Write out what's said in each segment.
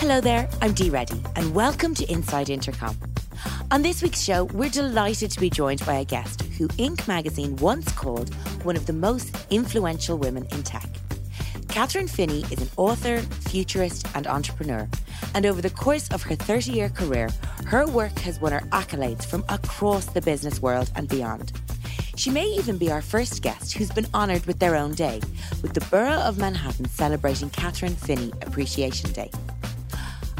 Hello there, I'm Dee Reddy, and welcome to Inside Intercom. On this week's show, we're delighted to be joined by a guest who Inc. magazine once called one of the most influential women in tech. Kathryn Finney is an author, futurist, and entrepreneur. And over the course of her 30 year career, her work has won her accolades from across the business world and beyond. She may even be our first guest who's been honoured with their own day, with the Borough of Manhattan celebrating Kathryn Finney Appreciation Day.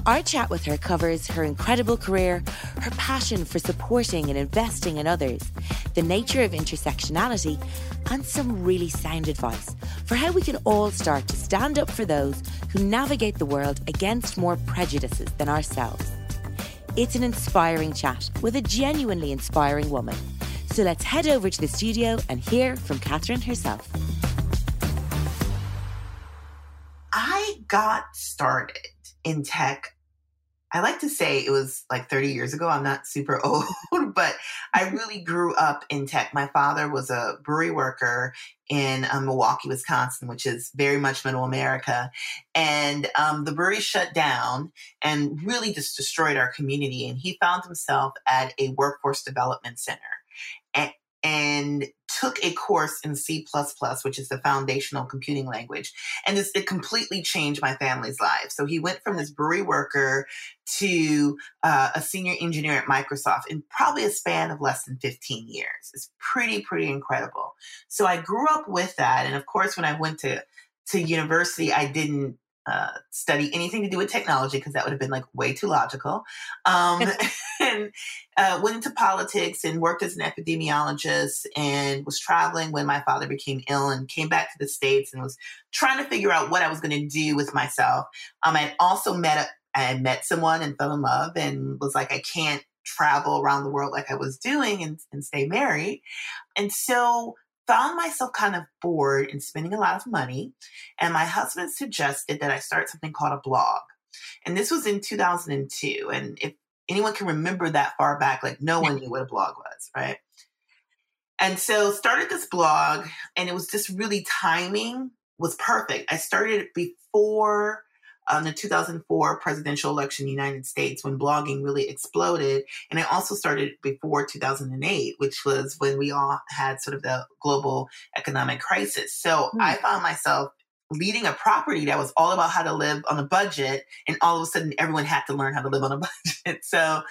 Our chat with her covers her incredible career, her passion for supporting and investing in others, the nature of intersectionality, and some really sound advice for how we can all start to stand up for those who navigate the world against more prejudices than ourselves. It's an inspiring chat with a genuinely inspiring woman. So let's head over to the studio and hear from Kathryn herself. I got started in tech. I like to say it was like 30 years ago. I'm not super old, but I really grew up in tech. My father was a brewery worker in um, Milwaukee, Wisconsin, which is very much middle America. And um, the brewery shut down and really just destroyed our community. And he found himself at a workforce development center and took a course in C++, which is the foundational computing language. And this, it completely changed my family's life. So he went from this brewery worker to uh, a senior engineer at Microsoft in probably a span of less than 15 years. It's pretty, pretty incredible. So I grew up with that. And of course, when I went to, to university, I didn't uh, study anything to do with technology because that would have been like way too logical. Um, and uh, went into politics and worked as an epidemiologist and was traveling when my father became ill and came back to the States and was trying to figure out what I was going to do with myself. Um, I also met a, I met someone and fell in love and was like, I can't travel around the world like I was doing and, and stay married. And so found myself kind of bored and spending a lot of money. And my husband suggested that I start something called a blog. And this was in 2002. And if anyone can remember that far back, like no one knew what a blog was, right? And so started this blog, and it was just really timing was perfect. I started it before um, the 2004 presidential election in the United States when blogging really exploded. And it also started before 2008, which was when we all had sort of the global economic crisis. So mm. I found myself leading a property that was all about how to live on a budget. And all of a sudden, everyone had to learn how to live on a budget. So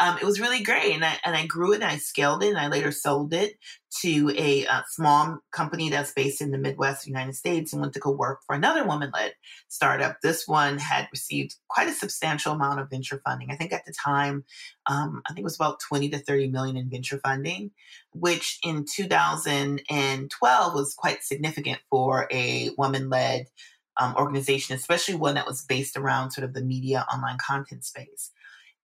um, it was really great. And I, and I grew it and I scaled it and I later sold it to a uh, small company that's based in the Midwest United States and went to go work for another woman led startup. This one had received quite a substantial amount of venture funding. I think at the time, um, I think it was about 20 to 30 million in venture funding, which in 2012 was quite significant for a woman led um, organization, especially one that was based around sort of the media online content space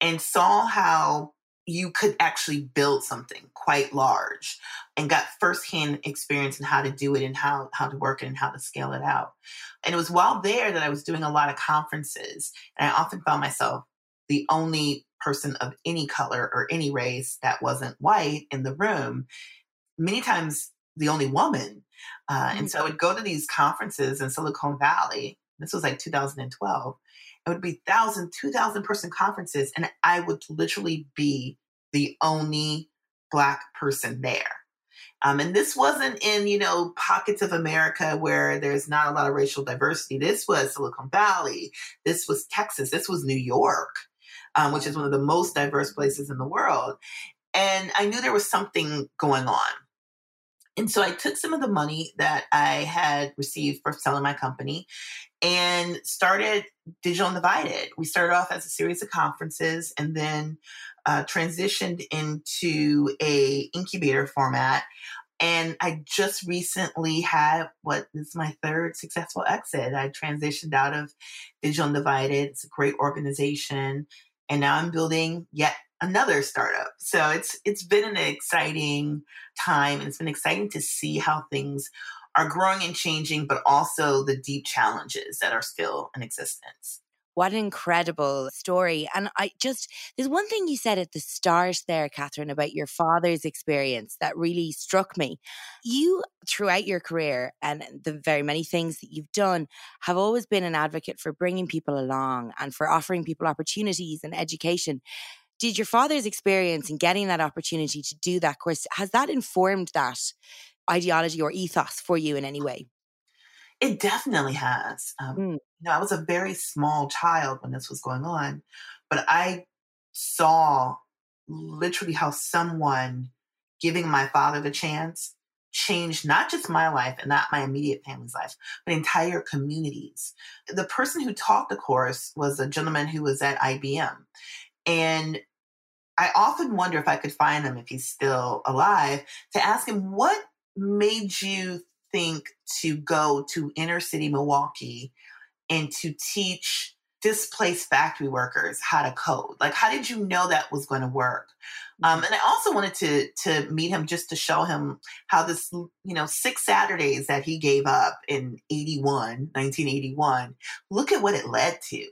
and saw how you could actually build something quite large and got firsthand experience in how to do it and how, how to work it and how to scale it out. And it was while there that I was doing a lot of conferences. And I often found myself the only person of any color or any race that wasn't white in the room, many times the only woman. Uh, mm-hmm. And so I would go to these conferences in Silicon Valley. This was like 2012 it would be thousand, two thousand person conferences, and I would literally be the only black person there. Um, and this wasn't in, you know, pockets of America where there's not a lot of racial diversity. This was Silicon Valley. This was Texas. This was New York, um, which is one of the most diverse places in the world. And I knew there was something going on. And so I took some of the money that I had received for selling my company and started Digital Undivided. We started off as a series of conferences and then uh, transitioned into a incubator format. And I just recently had what is my third successful exit. I transitioned out of Digital Undivided. It's a great organization. And now I'm building yet another startup. So it's it's been an exciting time and it's been exciting to see how things are growing and changing, but also the deep challenges that are still in existence. What an incredible story. And I just, there's one thing you said at the start there, Kathryn, about your father's experience that really struck me. You, throughout your career and the very many things that you've done, have always been an advocate for bringing people along and for offering people opportunities and education. Did your father's experience in getting that opportunity to do that course, has that informed that ideology or ethos for you in any way? It definitely has. Um, mm. You know, I was a very small child when this was going on, but I saw literally how someone giving my father the chance changed not just my life and not my immediate family's life, but entire communities. The person who taught the course was a gentleman who was at IBM. And I often wonder if I could find him if he's still alive to ask him what made you think to go to inner city Milwaukee and to teach displaced factory workers how to code? Like, how did you know that was going to work? Um, mm-hmm. and I also wanted to to meet him just to show him how this, you know, six Saturdays that he gave up in 81, 1981, look at what it led to.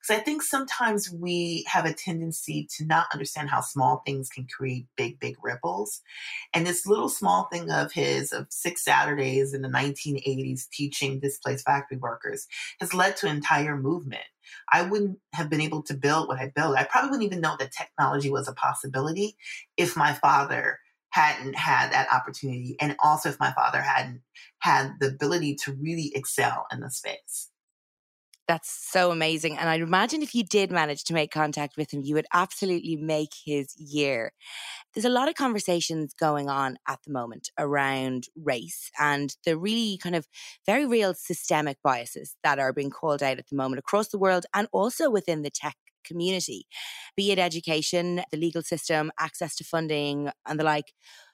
Because I think sometimes we have a tendency to not understand how small things can create big, big ripples. And this little small thing of his, of six Saturdays in the 1980s teaching displaced factory workers, has led to an entire movement. I wouldn't have been able to build what I built. I probably wouldn't even know that technology was a possibility if my father hadn't had that opportunity. And also if my father hadn't had the ability to really excel in the space. That's so amazing. And I'd imagine if you did manage to make contact with him, you would absolutely make his year. There's a lot of conversations going on at the moment around race and the really kind of very real systemic biases that are being called out at the moment across the world and also within the tech community, be it education, the legal system, access to funding, and the like.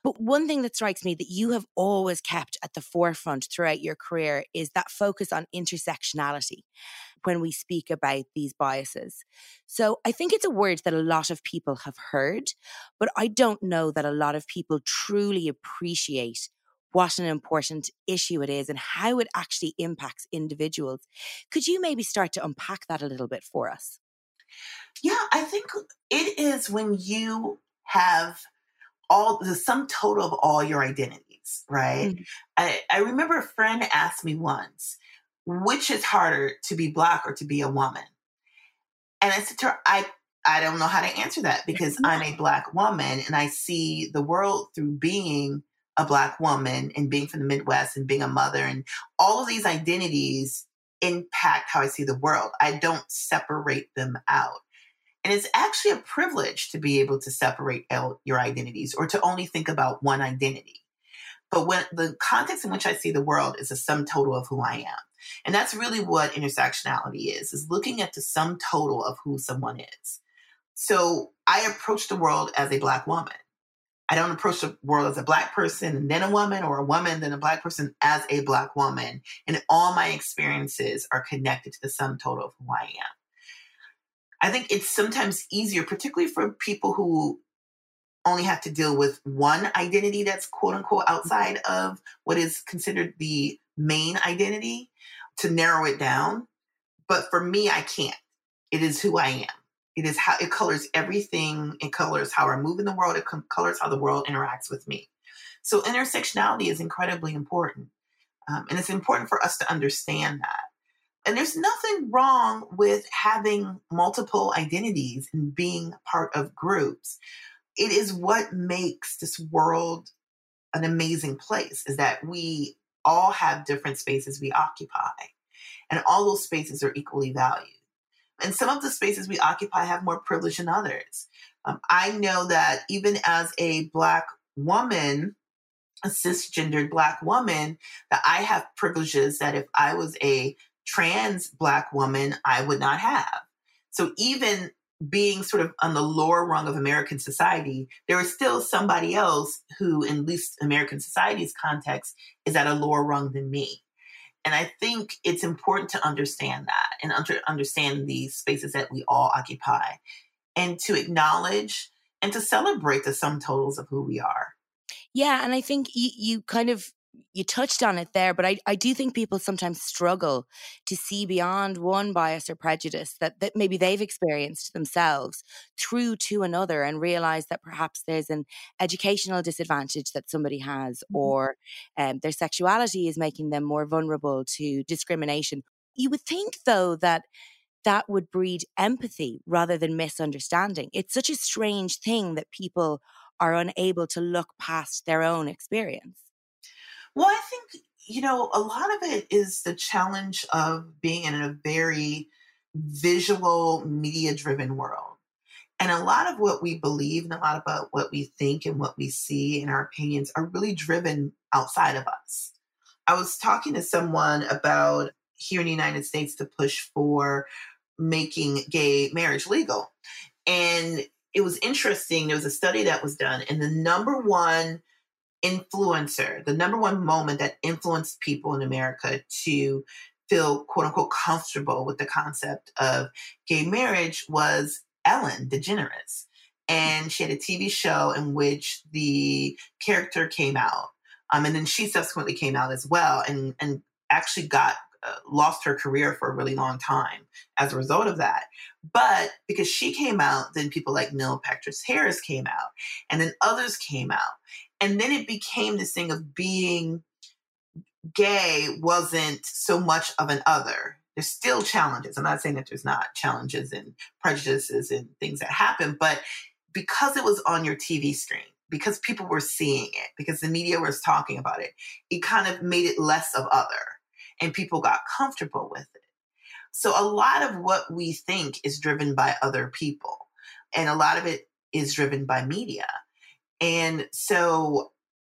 But one thing that strikes me that you have always kept at the forefront throughout your career is that focus on intersectionality when we speak about these biases. So I think it's a word that a lot of people have heard, but I don't know that a lot of people truly appreciate what an important issue it is and how it actually impacts individuals. Could you maybe start to unpack that a little bit for us? Yeah, I think it is when you have all the sum total of all your identities, right? Mm-hmm. I, I remember a friend asked me once, which is harder to be black or to be a woman? And I said to her, I I don't know how to answer that because I'm a black woman and I see the world through being a black woman and being from the Midwest and being a mother and all of these identities impact how I see the world. I don't separate them out. And it's actually a privilege to be able to separate out your identities or to only think about one identity. But when the context in which I see the world is a sum total of who I am. And that's really what intersectionality is, is looking at the sum total of who someone is. So I approach the world as a black woman. I don't approach the world as a black person and then a woman or a woman then a black person as a black woman. And all my experiences are connected to the sum total of who I am. I think it's sometimes easier, particularly for people who only have to deal with one identity that's quote unquote outside of what is considered the main identity to narrow it down. But for me, I can't. It is who I am. It is how it colors everything. It colors how I move in the world. It colors how the world interacts with me. So intersectionality is incredibly important. Um, and it's important for us to understand that. And there's nothing wrong with having multiple identities and being part of groups. It is what makes this world an amazing place is that we all have different spaces we occupy, and all those spaces are equally valued. And some of the spaces we occupy have more privilege than others. Um, I know that even as a Black woman, a cisgendered Black woman, that I have privileges that if I was a trans Black woman, I would not have. So even being sort of on the lower rung of American society, there is still somebody else who, in least American society's context, is at a lower rung than me. And I think it's important to understand that and under, understand the spaces that we all occupy and to acknowledge and to celebrate the sum totals of who we are. Yeah. And I think you, you kind of you touched on it there, but I, I do think people sometimes struggle to see beyond one bias or prejudice that, that maybe they've experienced themselves through to another and realize that perhaps there's an educational disadvantage that somebody has mm-hmm. or um, their sexuality is making them more vulnerable to discrimination. You would think, though, that that would breed empathy rather than misunderstanding. It's such a strange thing that people are unable to look past their own experience. Well, I think, you know, a lot of it is the challenge of being in a very visual, media driven world. And a lot of what we believe and a lot about what we think and what we see and our opinions are really driven outside of us. I was talking to someone about here in the United States to push for making gay marriage legal. And it was interesting. There was a study that was done, and the number one influencer, the number one moment that influenced people in America to feel quote unquote comfortable with the concept of gay marriage was Ellen DeGeneres. And she had a TV show in which the character came out. Um, and then she subsequently came out as well and, and actually got uh, lost her career for a really long time as a result of that. But because she came out, then people like Neil Patrick Harris came out, and then others came out and then it became this thing of being gay wasn't so much of an other. There's still challenges. I'm not saying that there's not challenges and prejudices and things that happen but because it was on your tv screen because people were seeing it because the media was talking about it it kind of made it less of other and people got comfortable with it. So a lot of what we think is driven by other people and a lot of it is driven by media and so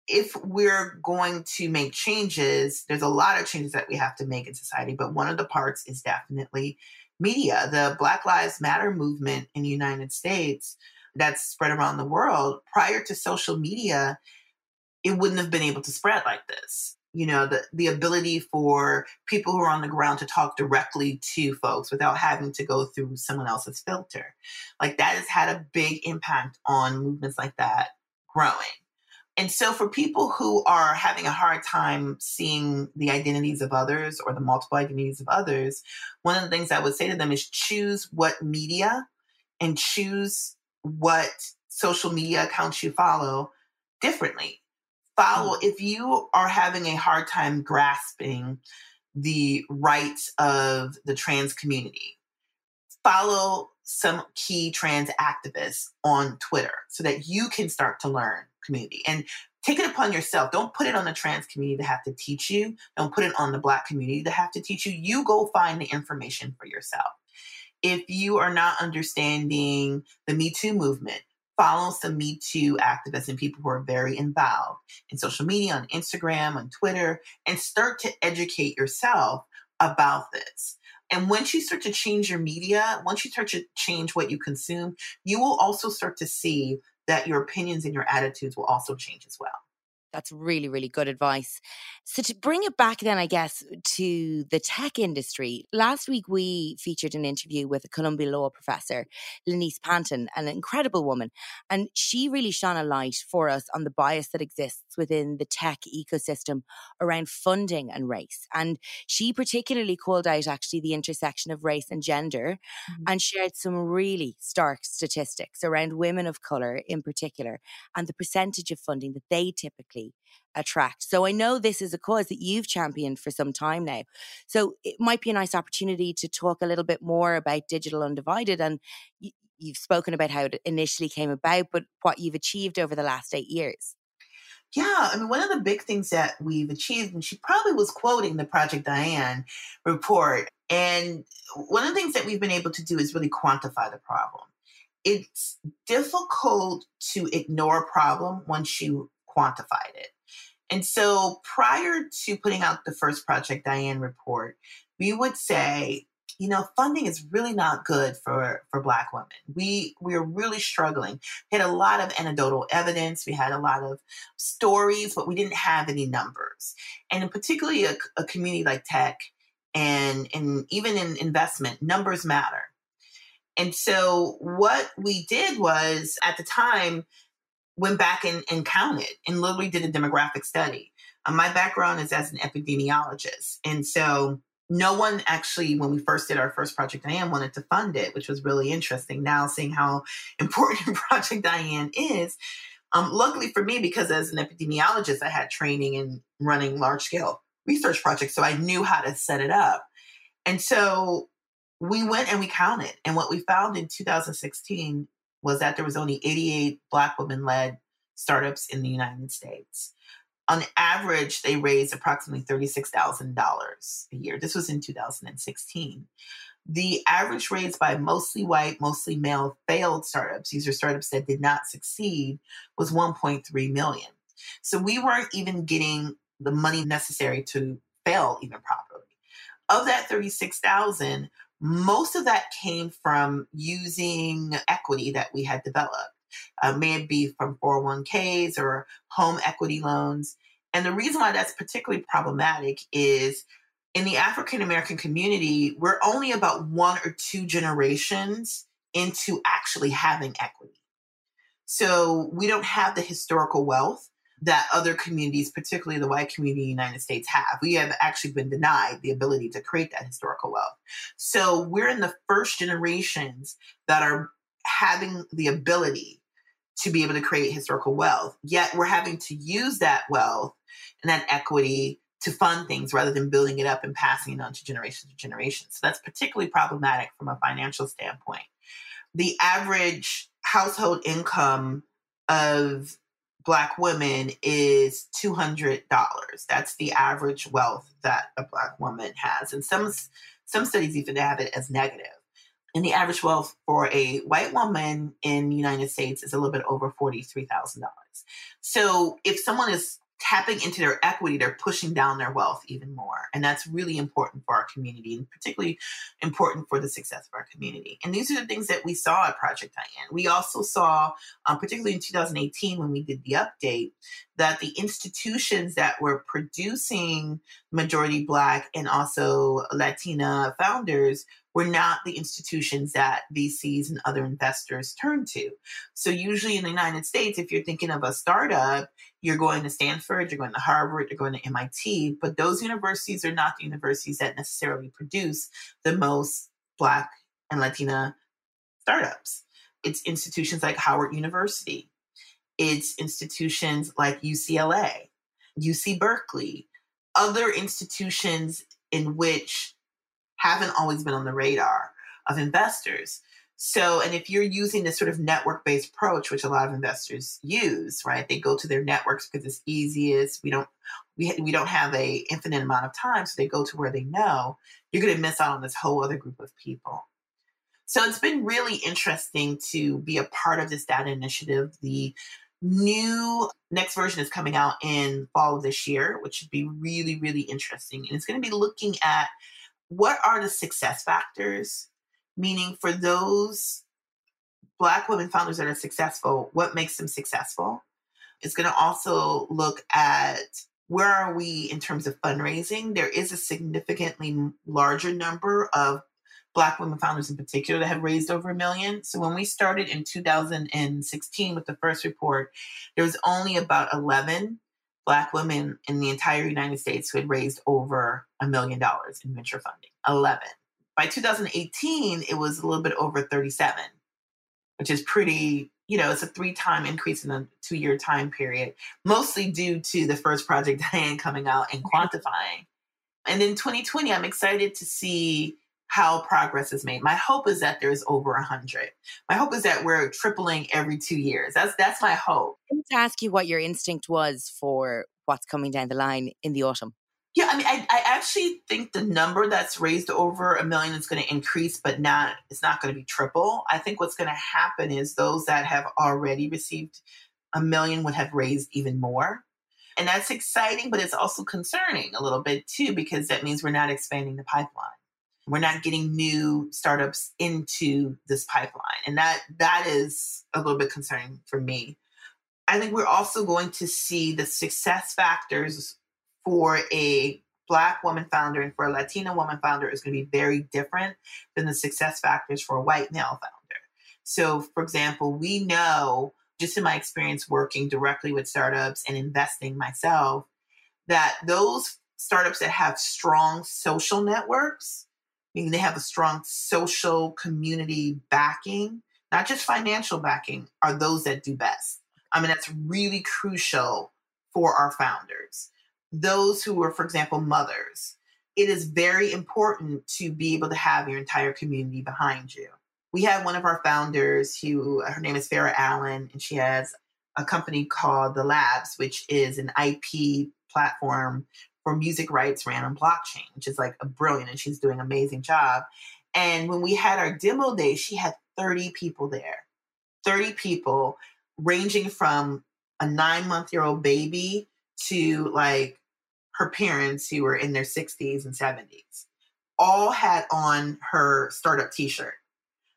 if we're going to make changes, there's a lot of changes that we have to make in society, but one of the parts is definitely media. The Black Lives Matter movement in the United States that's spread around the world, prior to social media, it wouldn't have been able to spread like this. You know, the, the ability for people who are on the ground to talk directly to folks without having to go through someone else's filter. Like that has had a big impact on movements like that growing. And so, for people who are having a hard time seeing the identities of others or the multiple identities of others, one of the things I would say to them is choose what media and choose what social media accounts you follow differently. Follow, mm. if you are having a hard time grasping the rights of the trans community, follow some key trans activists on Twitter so that you can start to learn community and take it upon yourself. Don't put it on the trans community to have to teach you. Don't put it on the black community to have to teach you. You go find the information for yourself. If you are not understanding the Me Too movement, follow some Me Too activists and people who are very involved in social media, on Instagram, on Twitter, and start to educate yourself about this. And once you start to change your media, once you start to change what you consume, you will also start to see that your opinions and your attitudes will also change as well. That's really, really good advice. So, to bring it back, then, I guess, to the tech industry, last week we featured an interview with a Columbia Law professor, Lenise Panton, an incredible woman. And she really shone a light for us on the bias that exists within the tech ecosystem around funding and race. And she particularly called out actually the intersection of race and gender mm-hmm. and shared some really stark statistics around women of color in particular and the percentage of funding that they typically attract. So I know this is a cause that you've championed for some time now. So it might be a nice opportunity to talk a little bit more about Digital Undivided and y- you've spoken about how it initially came about, but what you've achieved over the last eight years. Yeah, I mean, one of the big things that we've achieved, and she probably was quoting the Project Diane report. And one of the things that we've been able to do is really quantify the problem. It's difficult to ignore a problem once you quantified it. And so prior to putting out the first Project Diane report, we would say, you know, funding is really not good for, for Black women. We we are really struggling. We had a lot of anecdotal evidence. We had a lot of stories, but we didn't have any numbers. And in particularly a, a community like tech and, and even in investment, numbers matter. And so what we did was at the time, went back and, and counted and literally did a demographic study. Uh, my background is as an epidemiologist. And so no one actually, when we first did our first Project Diane, wanted to fund it, which was really interesting. Now, seeing how important Project Diane is, um, luckily for me, because as an epidemiologist, I had training in running large scale research projects, so I knew how to set it up. And so we went and we counted. And what we found in 2016 was that there was only 88 Black women led startups in the United States. On average, they raised approximately $36,000 a year. This was in 2016. The average raised by mostly white, mostly male failed startups, these are startups that did not succeed, was 1.3 million. So we weren't even getting the money necessary to fail even properly. Of that 36,000, most of that came from using equity that we had developed. Uh, may it be from 401ks or home equity loans. And the reason why that's particularly problematic is in the African American community, we're only about one or two generations into actually having equity. So we don't have the historical wealth that other communities, particularly the white community in the United States, have. We have actually been denied the ability to create that historical wealth. So we're in the first generations that are having the ability to be able to create historical wealth, yet we're having to use that wealth and that equity to fund things rather than building it up and passing it on to generations of generations. So that's particularly problematic from a financial standpoint. The average household income of black women is $200 that's the average wealth that a black woman has and some some studies even have it as negative and the average wealth for a white woman in the united states is a little bit over $43000 so if someone is tapping into their equity, they're pushing down their wealth even more. And that's really important for our community and particularly important for the success of our community. And these are the things that we saw at Project Diane. We also saw, um, particularly in 2018 when we did the update, that the institutions that were producing majority Black and also Latina founders were not the institutions that VCs and other investors turn to. So, usually in the United States, if you're thinking of a startup, you're going to Stanford, you're going to Harvard, you're going to MIT, but those universities are not the universities that necessarily produce the most Black and Latina startups. It's institutions like Howard University, it's institutions like UCLA, UC Berkeley, other institutions in which haven't always been on the radar of investors. So, and if you're using this sort of network based approach, which a lot of investors use, right? They go to their networks because it's easiest. We don't, we, we don't have a infinite amount of time, so they go to where they know. You're going to miss out on this whole other group of people. So it's been really interesting to be a part of this data initiative. The new next version is coming out in fall of this year, which should be really, really interesting. And it's going to be looking at what are the success factors? Meaning, for those Black women founders that are successful, what makes them successful? It's going to also look at where are we in terms of fundraising. There is a significantly larger number of Black women founders in particular that have raised over a million. So when we started in 2016 with the first report, there was only about 11 Black women in the entire United States who had raised over a million dollars in venture funding. 11. By 2018, it was a little bit over 37, which is pretty, you know, it's a three time increase in a two year time period, mostly due to the first Project Diane coming out and quantifying. And in 2020, I'm excited to see how progress is made. My hope is that there's over a hundred. My hope is that we're tripling every two years. That's that's my hope. I to ask you what your instinct was for what's coming down the line in the autumn. Yeah, I mean, I, I actually think the number that's raised over a million is going to increase, but not it's not going to be triple. I think what's going to happen is those that have already received a million would have raised even more. And that's exciting, but it's also concerning a little bit too, because that means we're not expanding the pipeline we're not getting new startups into this pipeline. And that that is a little bit concerning for me. I think we're also going to see the success factors for a black woman founder and for a latina woman founder is going to be very different than the success factors for a white male founder. So for example we know just in my experience working directly with startups and investing myself that those startups that have strong social networks, meaning they have a strong social community backing, not just financial backing, are those that do best. I mean, that's really crucial for our founders. Those who are, for example, mothers, it is very important to be able to have your entire community behind you. We had one of our founders who, her name is Farah Allen, and she has a company called The Labz, which is an IP platform for music rights ran on blockchain, which is like a brilliant, and she's doing an amazing job. And when we had our demo day, she had 30 people there. 30 people ranging from a nine month year old baby to like her parents who were in their 60s and 70s all had on her startup t-shirt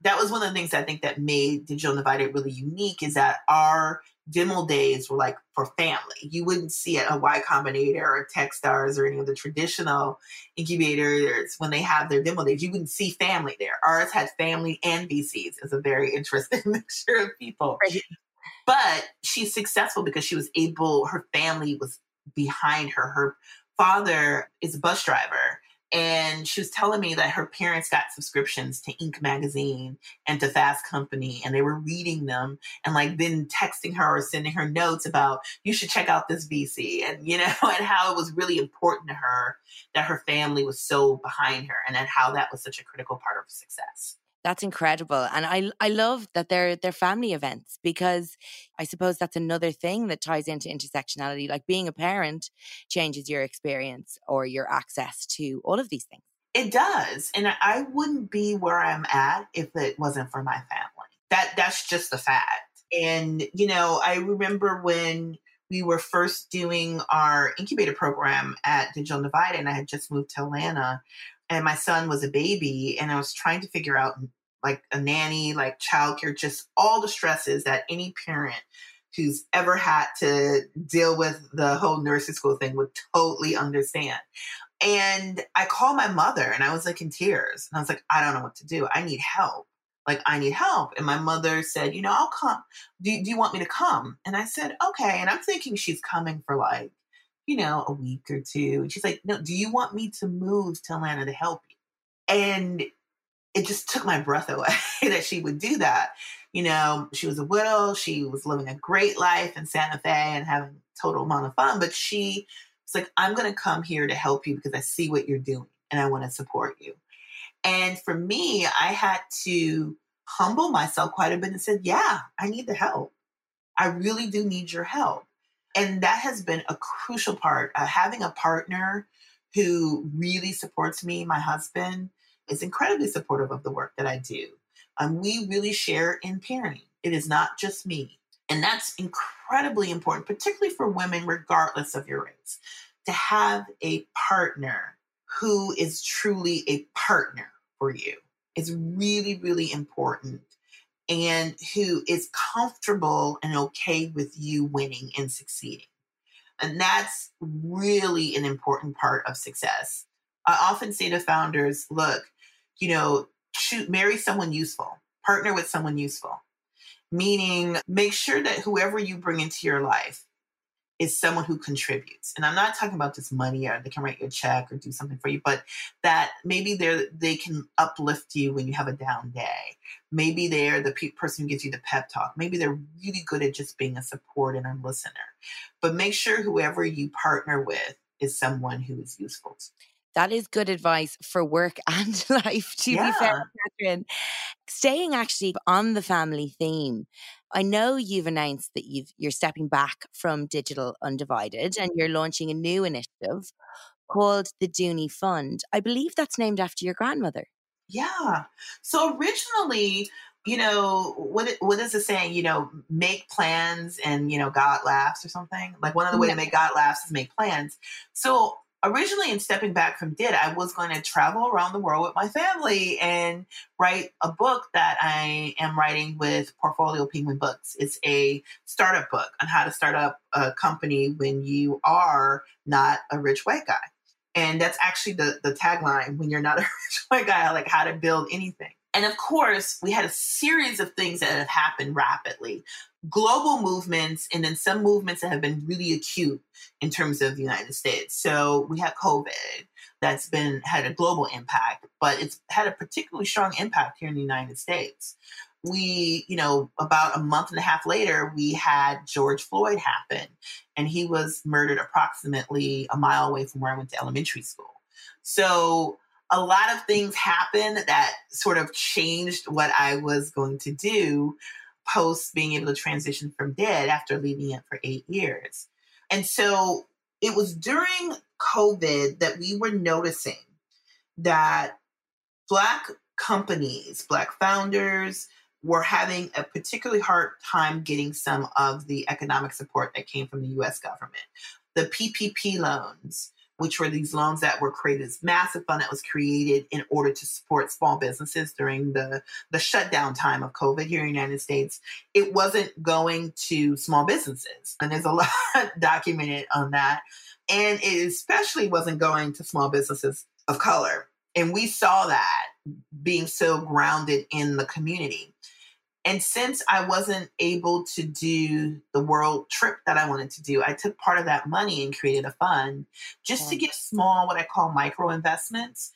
that was one of the things i think that made digital Undivided really unique is that our demo days were like for family you wouldn't see it a y combinator or techstars or any of the traditional incubators when they have their demo days you wouldn't see family there ours had family and vcs it's a very interesting mixture of people Right. but she's successful because she was able, her family was behind her. Her father is a bus driver. And she was telling me that her parents got subscriptions to Inc. magazine and to Fast Company, and they were reading them and like then texting her or sending her notes about you should check out this VC and you know, and how it was really important to her that her family was so behind her and then how that was such a critical part of success. That's incredible. And I I love that they're they're family events because I suppose that's another thing that ties into intersectionality. Like being a parent changes your experience or your access to all of these things. It does. And I wouldn't be where I'm at if it wasn't for my family. That that's just the fact. And you know, I remember when we were first doing our incubator program at Digital Divide and I had just moved to Atlanta and my son was a baby and I was trying to figure out mm, like a nanny, like childcare, just all the stresses that any parent who's ever had to deal with the whole nursing school thing would totally understand. And I called my mother and I was like in tears. And I was like, I don't know what to do. I need help. Like, I need help. And my mother said, You know, I'll come. Do, do you want me to come? And I said, Okay. And I'm thinking she's coming for like you know, a week or two. And she's like, No, do you want me to move to Atlanta to help you? And it just took my breath away that she would do that. You know, she was a widow, she was living a great life in Santa Fe and having total amount of fun, but she was like, I'm gonna come here to help you because I see what you're doing and I want to support you. And for me, I had to humble myself quite a bit and said, Yeah, I need the help. I really do need your help and that has been a crucial part. Uh, having a partner who really supports me, my husband, is incredibly supportive of the work that I do. Um, we really share in parenting. It is not just me. And that's incredibly important, particularly for women, regardless of your race, to have a partner who is truly a partner for you. It's really, really important and who is comfortable and okay with you winning and succeeding. And that's really an important part of success. I often say to founders, look, you know, shoot, marry someone useful, partner with someone useful, meaning make sure that whoever you bring into your life is someone who contributes. And I'm not talking about just money or they can write you a check or do something for you, but that maybe they're they can uplift you when you have a down day. Maybe they're the pe- person who gives you the pep talk. Maybe they're really good at just being a support and a listener. But make sure whoever you partner with is someone who is useful. That is good advice for work and life, to yeah. be fair, Kathryn. Staying actually on the family theme, I know you've announced that you've, you're stepping back from Digital Undivided and you're launching a new initiative called the Doonie Fund. I believe that's named after your grandmother. Yeah. So originally, you know, what what is the saying? You know, make plans and you know God laughs or something. Like one of the ways to make God laughs is make plans. So originally in stepping back from DID i was going to travel around the world with my family and write a book that i am writing with portfolio penguin books. It's a startup book on how to start up a company when you are not a rich white guy. And that's actually the, the tagline when you're not a rich white guy like how to build anything And of course, we had a series of things that have happened rapidly global movements, and then some movements that have been really acute in terms of the United States. So we have COVID that's been had a global impact, but it's had a particularly strong impact here in the United States. We, you know, about a month and a half later, we had George Floyd happen, and he was murdered approximately a mile away from where I went to elementary school. So a lot of things happened that sort of changed what I was going to do post being able to transition from DID after leaving it for eight years. And so it was during COVID that we were noticing that Black companies, Black founders, were having a particularly hard time getting some of the economic support that came from the US government. The PPP loans, which were these loans that were created as massive fund that was created in order to support small businesses during the, the shutdown time of COVID here in the United States. It wasn't going to small businesses. And there's a lot documented on that. And it especially wasn't going to small businesses of color. And we saw that being so grounded in the community. And since I wasn't able to do the world trip that I wanted to do, I took part of that money and created a fund just to give hmm. small, what I call micro investments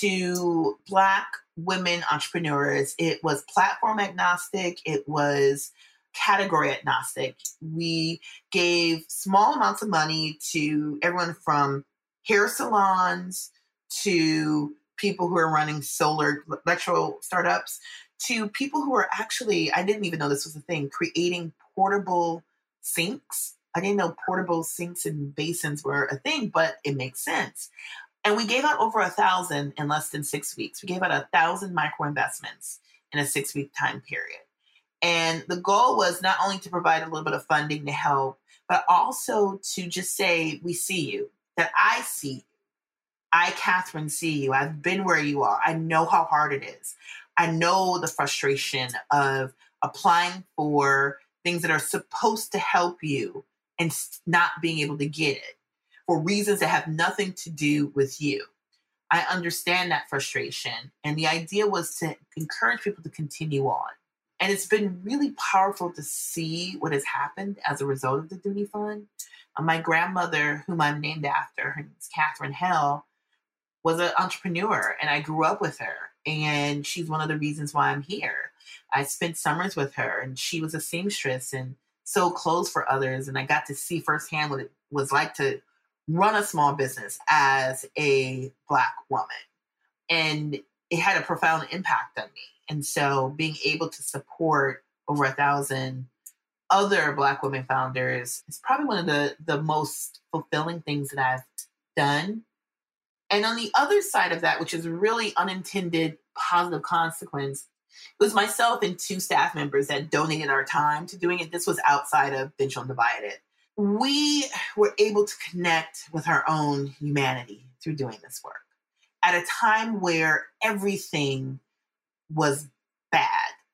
to Black women entrepreneurs. It was platform agnostic, it was category agnostic. We gave small amounts of money to everyone from hair salons to people who are running solar electro startups to people who are actually, I didn't even know this was a thing, creating portable sinks. I didn't know portable sinks and basins were a thing, but it makes sense. And we gave out over a thousand in less than six weeks. We gave out a thousand micro investments in a six week time period. And the goal was not only to provide a little bit of funding to help, but also to just say, We see you, that I see you. I, Kathryn, see you. I've been where you are. I know how hard it is. I know the frustration of applying for things that are supposed to help you and not being able to get it for reasons that have nothing to do with you. I understand that frustration. And the idea was to encourage people to continue on. And it's been really powerful to see what has happened as a result of the Doonie Fund. Uh, my grandmother, whom I'm named after, her name is Catherine Hell, was an entrepreneur and I grew up with her and she's one of the reasons why I'm here. I spent summers with her, and she was a seamstress and so clothes for others, and I got to see firsthand what it was like to run a small business as a black woman, and it had a profound impact on me. And so, being able to support over a thousand other black women founders is probably one of the the most fulfilling things that I've done and on the other side of that, which is really unintended positive consequence, it was myself and two staff members that donated our time to doing it. This was outside of Digital Undivided. We were able to connect with our own humanity through doing this work at a time where everything was bad.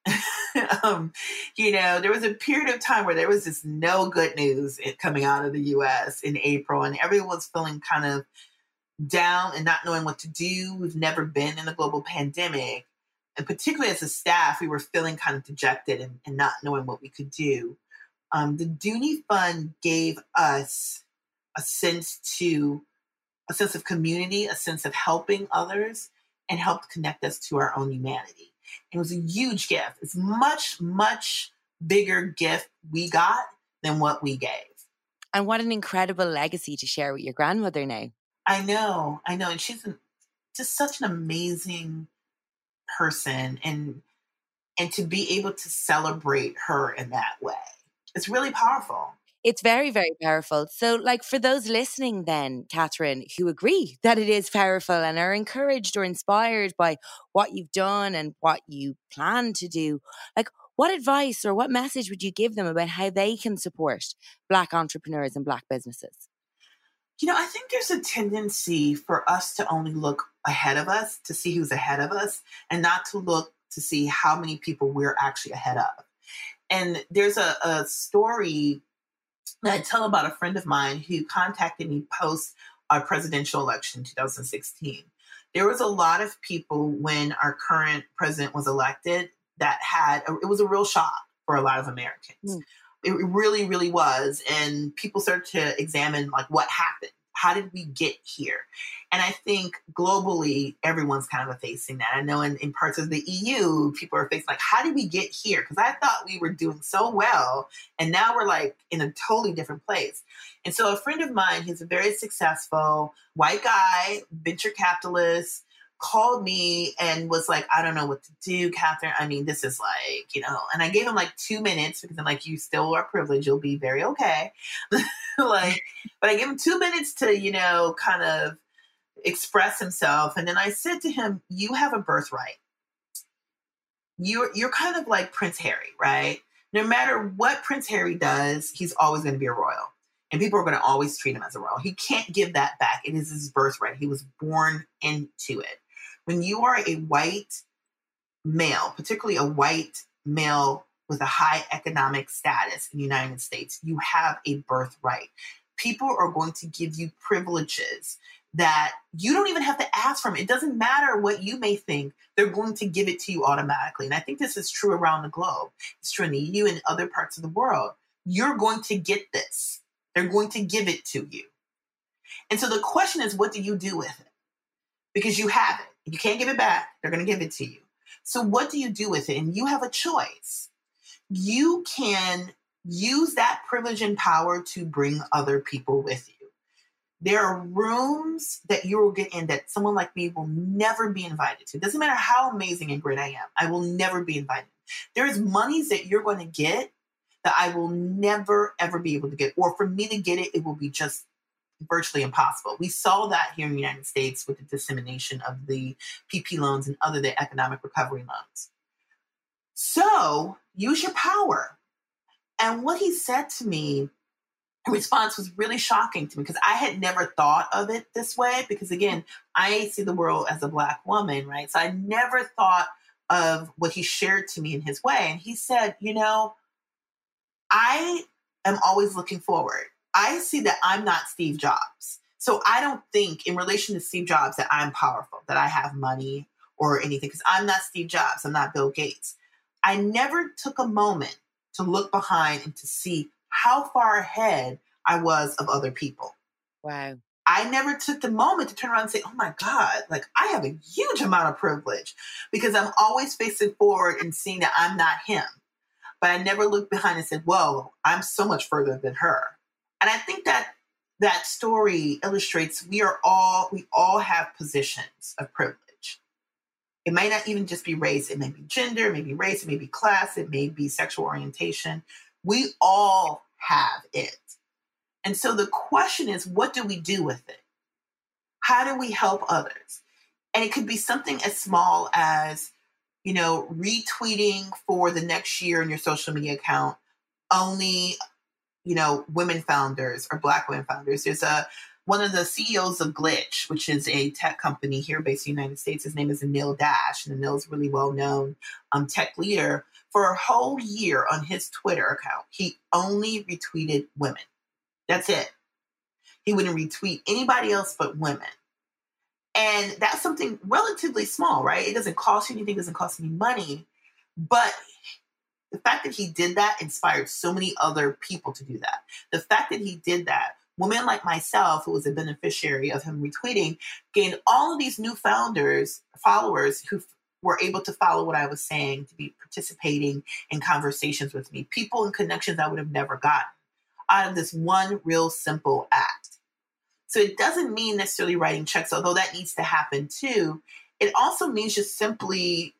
um, you know, there was a period of time where there was just no good news coming out of the US in April, and everyone was feeling kind of down and not knowing what to do. We've never been in a global pandemic. And particularly as a staff, we were feeling kind of dejected and, and not knowing what we could do. Um, the Doonie Fund gave us a sense to a sense of community, a sense of helping others, and helped connect us to our own humanity. It was a huge gift. It's much, much bigger gift we got than what we gave. And what an incredible legacy to share with your grandmother now. I know, I know, and she's an, just such an amazing person, and and to be able to celebrate her in that way, it's really powerful. It's very, very powerful. So, like for those listening, then, Kathryn, who agree that it is powerful and are encouraged or inspired by what you've done and what you plan to do, like what advice or what message would you give them about how they can support Black entrepreneurs and Black businesses? You know, I think there's a tendency for us to only look ahead of us to see who's ahead of us and not to look to see how many people we're actually ahead of. And there's a, a story that I tell about a friend of mine who contacted me post our presidential election 2016. There was a lot of people when our current president was elected that had, a, it was a real shock for a lot of Americans. Mm. It really, really was. And people started to examine like what happened how did we get here? And I think globally, everyone's kind of facing that. I know in, in parts of the EU, people are facing like, how did we get here? Because I thought we were doing so well, and now we're like in a totally different place. And so, a friend of mine, he's a very successful white guy, venture capitalist, called me and was like, I don't know what to do, Kathryn. I mean, this is like, you know, and I gave him like two minutes because I'm like, you still are privileged. You'll be very okay. like, but I gave him two minutes to, you know, kind of express himself. And then I said to him, you have a birthright. You're, you're kind of like Prince Harry, right? No matter what Prince Harry does, he's always going to be a royal. And people are going to always treat him as a royal. He can't give that back. It is his birthright. He was born into it when you are a white male, particularly a white male with a high economic status in the United States, you have a birthright. People are going to give you privileges that you don't even have to ask for. It doesn't matter what you may think, they're going to give it to you automatically. And I think this is true around the globe. It's true in the EU and other parts of the world. You're going to get this. They're going to give it to you. And so the question is, what do you do with it? Because you have it. You can't give it back. They're going to give it to you. So what do you do with it? And you have a choice. You can use that privilege and power to bring other people with you. There are rooms that you will get in that someone like me will never be invited to. It doesn't matter how amazing and great I am, I will never be invited. There's monies that you're going to get that I will never ever be able to get. Or for me to get it, it will be just virtually impossible. We saw that here in the United States with the dissemination of the PP loans and other the economic recovery loans. So use your power. And what he said to me response was really shocking to me because I had never thought of it this way. Because again, I see the world as a black woman, right? So I never thought of what he shared to me in his way. And he said, you know, I am always looking forward. I see that I'm not Steve Jobs. So I don't think in relation to Steve Jobs that I'm powerful, that I have money or anything, because I'm not Steve Jobs, I'm not Bill Gates. I never took a moment to look behind and to see how far ahead I was of other people. Wow. I never took the moment to turn around and say, oh my God, like I have a huge amount of privilege because I'm always facing forward and seeing that I'm not him. But I never looked behind and said, whoa, I'm so much further than her. And I think that that story illustrates we are all we all have positions of privilege. It may not even just be race, it may be gender, it may be race, it may be class, it may be sexual orientation. We all have it. And so the question is, what do we do with it? How do we help others? And it could be something as small as, you know, retweeting for the next year in your social media account only you know, women founders or black women founders. There's a one of the CEOs of Glitch, which is a tech company here based in the United States. His name is Anil Dash, and Anil's really well known um, tech leader. For a whole year on his Twitter account, he only retweeted women. That's it. He wouldn't retweet anybody else but women. And that's something relatively small, right? It doesn't cost you anything, it doesn't cost any money. But the fact that he did that inspired so many other people to do that. The fact that he did that, women like myself, who was a beneficiary of him retweeting, gained all of these new founders, followers who were able to follow what I was saying, to be participating in conversations with me, people and connections I would have never gotten out of this one real simple act. So it doesn't mean necessarily writing checks, although that needs to happen too. It also means just simply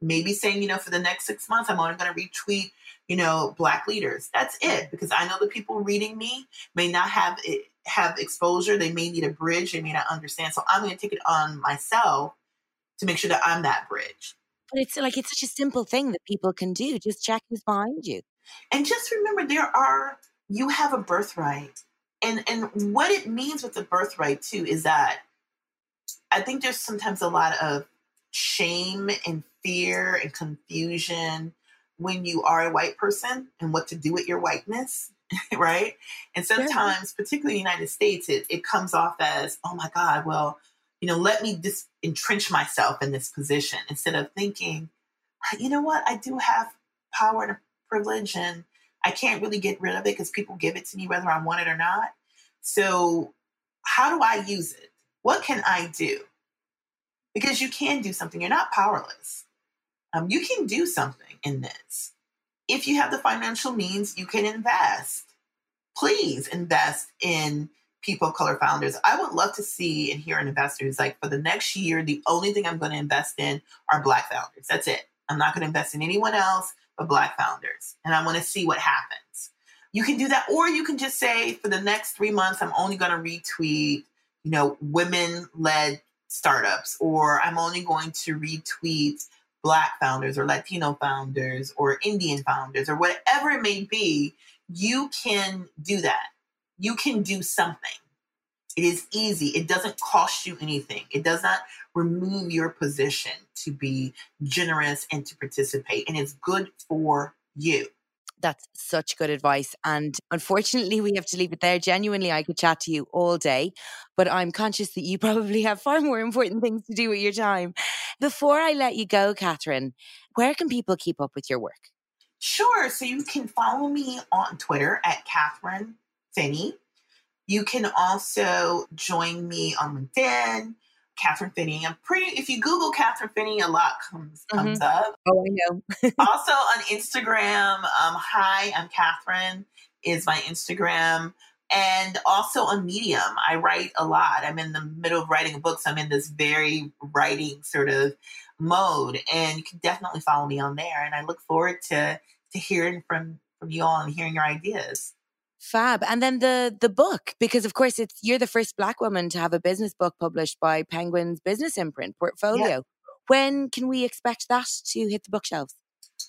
maybe saying, you know, for the next six months, I'm only going to retweet, you know, black leaders. That's it, because I know the people reading me may not have it, have exposure. They may need a bridge. They may not understand. So I'm going to take it on myself to make sure that I'm that bridge. But it's like it's such a simple thing that people can do. Just check who's behind you. And just remember, there are you have a birthright, and and what it means with the birthright too is that I think there's sometimes a lot of shame and fear and confusion when you are a white person and what to do with your whiteness, right? And sometimes, particularly in the United States, it, it comes off as, oh my God, well, you know, let me just entrench myself in this position instead of thinking, you know what, I do have power and privilege and I can't really get rid of it because people give it to me whether I want it or not. So, how do I use it? What can I do? Because you can do something, you're not powerless. Um, you can do something in this. If you have the financial means, you can invest. Please invest in people of color founders. I would love to see and hear an investor who's like, for the next year, the only thing I'm going to invest in are Black founders. That's it. I'm not going to invest in anyone else but Black founders. And I want to see what happens. You can do that, or you can just say, for the next three months, I'm only going to retweet, you know, women led startups, or I'm only going to retweet Black founders or Latino founders or Indian founders or whatever it may be. You can do that you can do something. It is easy. It doesn't cost you anything. It does not remove your position to be generous and to participate. And it's good for you. That's such good advice. And unfortunately, we have to leave it there. Genuinely, I could chat to you all day, but I'm conscious that you probably have far more important things to do with your time. Before I let you go, Kathryn, where can people keep up with your work? Sure. So you can follow me on Twitter at Kathryn Finney. You can also join me on LinkedIn, Kathryn Finney. I'm pretty. If you Google Kathryn Finney, a lot comes comes mm-hmm. up. Oh, I know. also on Instagram, um, hi, I'm Kathryn. Is my Instagram and also on Medium. I write a lot. I'm in the middle of writing books. I'm in this very writing sort of mode, and you can definitely follow me on there. And I look forward to to hearing from from you all and hearing your ideas. Fab. And then the the book, because of course it's you're the first black woman to have a business book published by Penguin's business imprint portfolio. Yeah. When can we expect that to hit the bookshelves?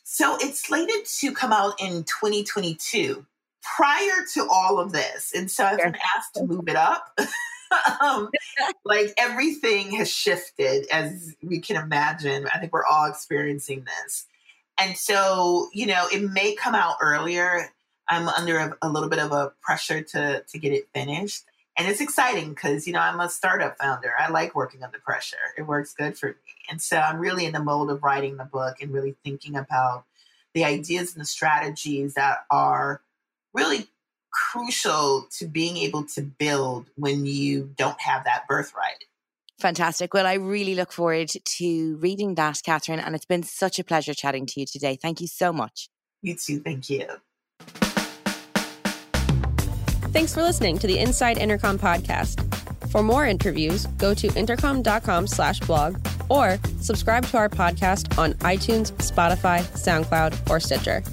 So it's slated to come out in 2022 prior to all of this. And so I've been asked to move it up. um, like everything has shifted as we can imagine. I think we're all experiencing this. And so, you know, it may come out earlier I'm under a, a little bit of a pressure to to get it finished. And it's exciting because, you know, I'm a startup founder. I like working under pressure. It works good for me. And so I'm really in the mode of writing the book and really thinking about the ideas and the strategies that are really crucial to being able to build when you don't have that birthright. Fantastic. Well, I really look forward to reading that, Kathryn. And it's been such a pleasure chatting to you today. Thank you so much. You too. Thank you. Thanks for listening to the Inside Intercom podcast. For more interviews, go to intercom.com slash blog or subscribe to our podcast on iTunes, Spotify, SoundCloud, or Stitcher.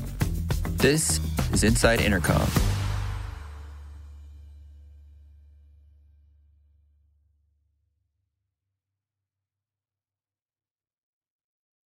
This is Inside Intercom.